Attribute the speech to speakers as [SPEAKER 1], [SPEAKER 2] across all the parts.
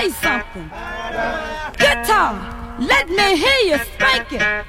[SPEAKER 1] Say something. Guitar, let me hear you spank it.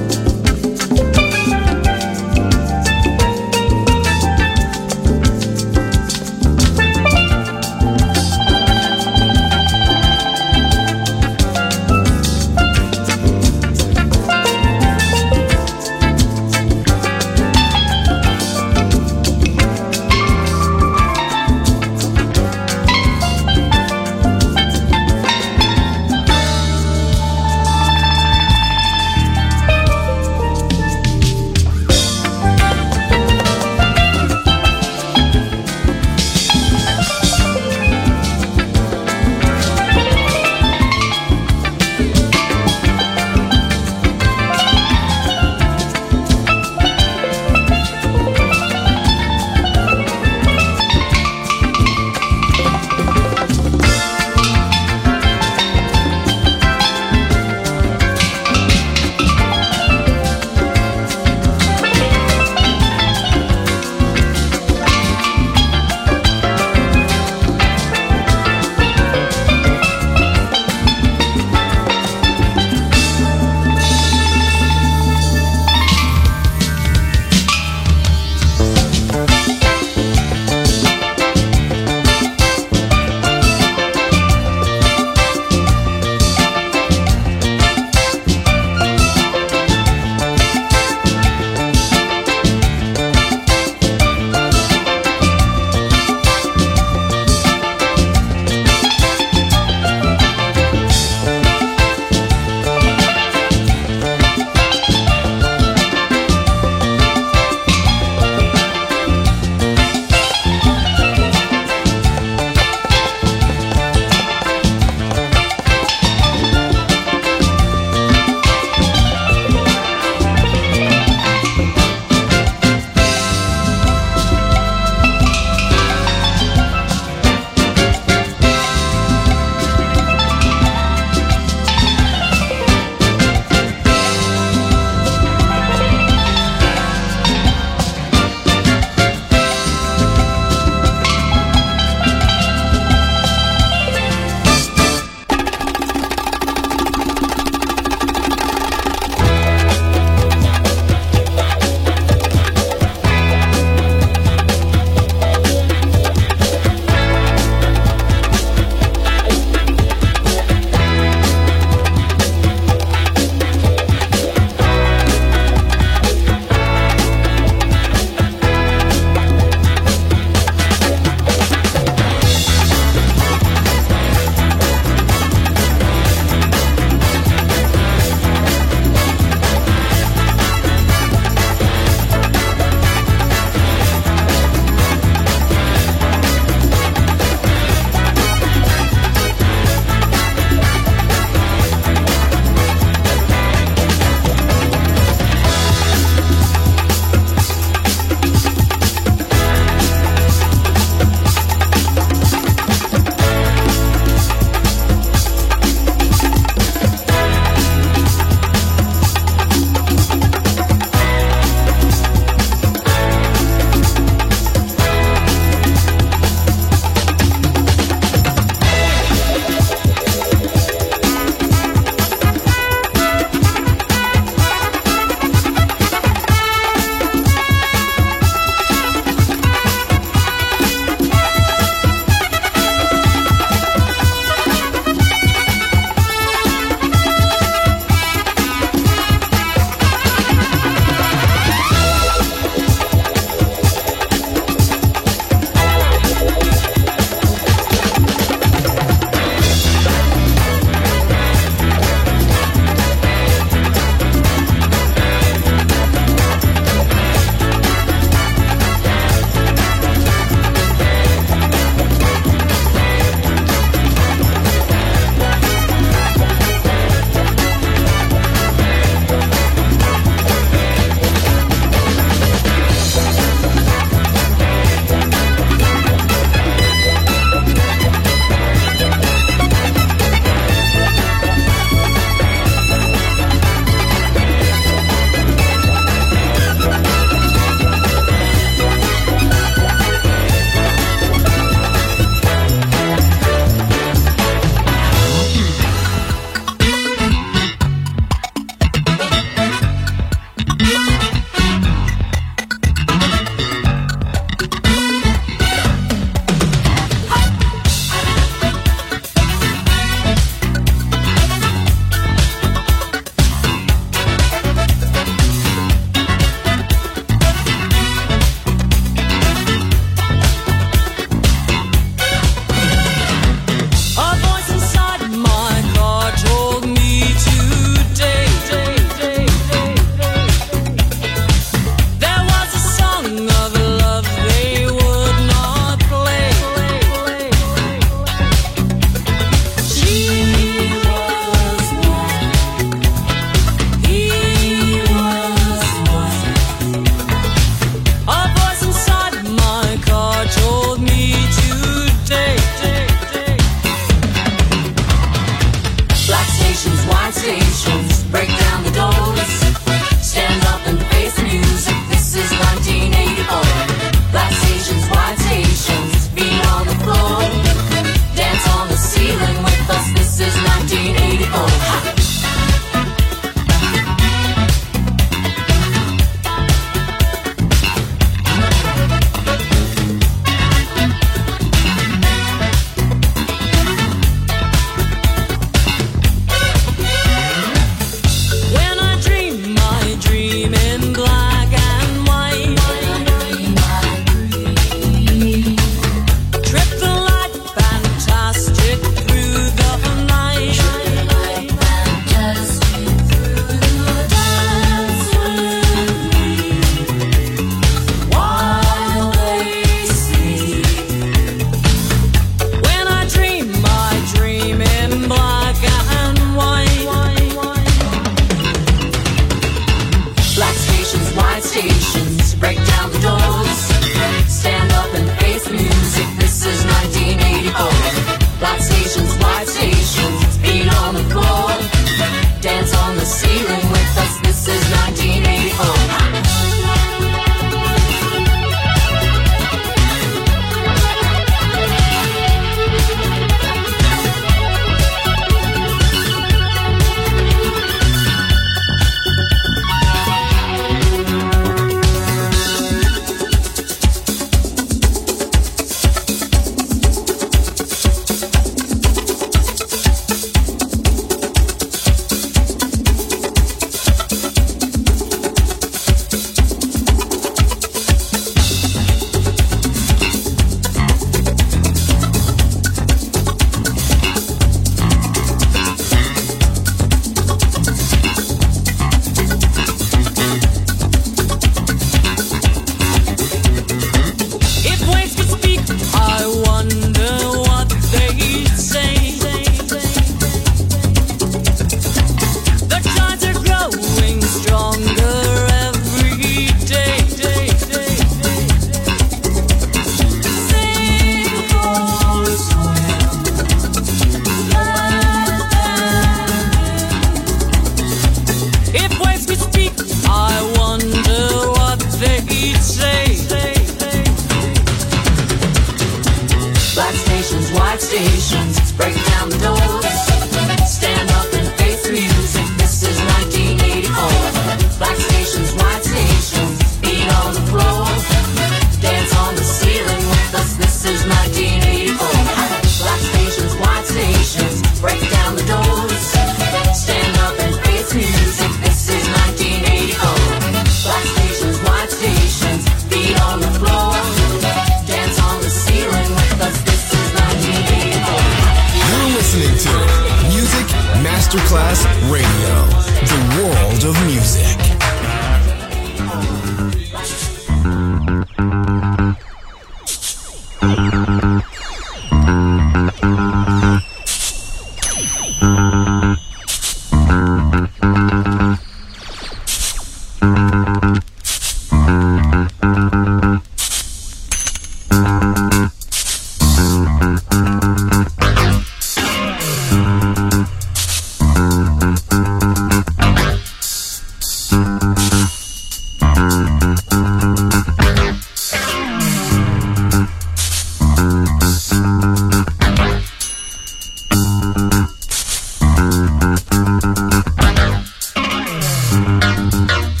[SPEAKER 2] Música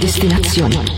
[SPEAKER 2] Destination.